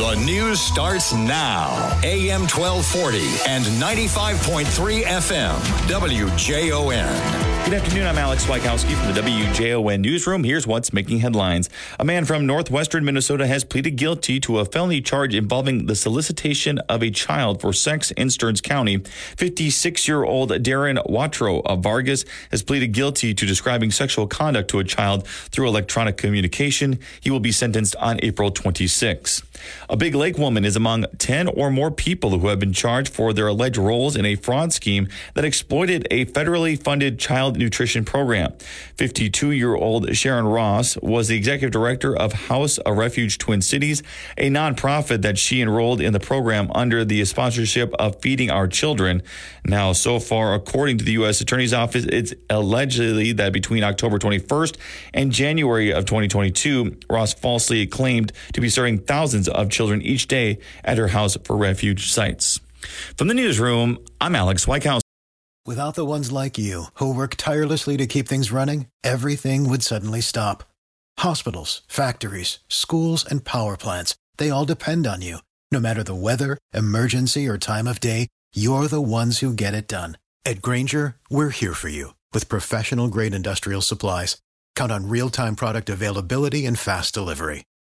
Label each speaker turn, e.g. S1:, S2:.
S1: The news starts now. AM 1240 and 95.3 FM. WJON.
S2: Good afternoon. I'm Alex Wykowski from the WJON newsroom. Here's what's making headlines. A man from northwestern Minnesota has pleaded guilty to a felony charge involving the solicitation of a child for sex in Stearns County. 56 year old Darren Watro of Vargas has pleaded guilty to describing sexual conduct to a child through electronic communication. He will be sentenced on April 26. A Big Lake woman is among 10 or more people who have been charged for their alleged roles in a fraud scheme that exploited a federally funded child nutrition program. 52 year old Sharon Ross was the executive director of House of Refuge Twin Cities, a nonprofit that she enrolled in the program under the sponsorship of Feeding Our Children. Now, so far, according to the U.S. Attorney's Office, it's allegedly that between October 21st and January of 2022, Ross falsely claimed to be serving thousands of children each day at her House for Refuge sites. From the newsroom, I'm Alex Whitehouse.
S3: Without the ones like you, who work tirelessly to keep things running, everything would suddenly stop. Hospitals, factories, schools, and power plants, they all depend on you. No matter the weather, emergency, or time of day, you're the ones who get it done. At Grainger, we're here for you with professional grade industrial supplies. Count on real time product availability and fast delivery.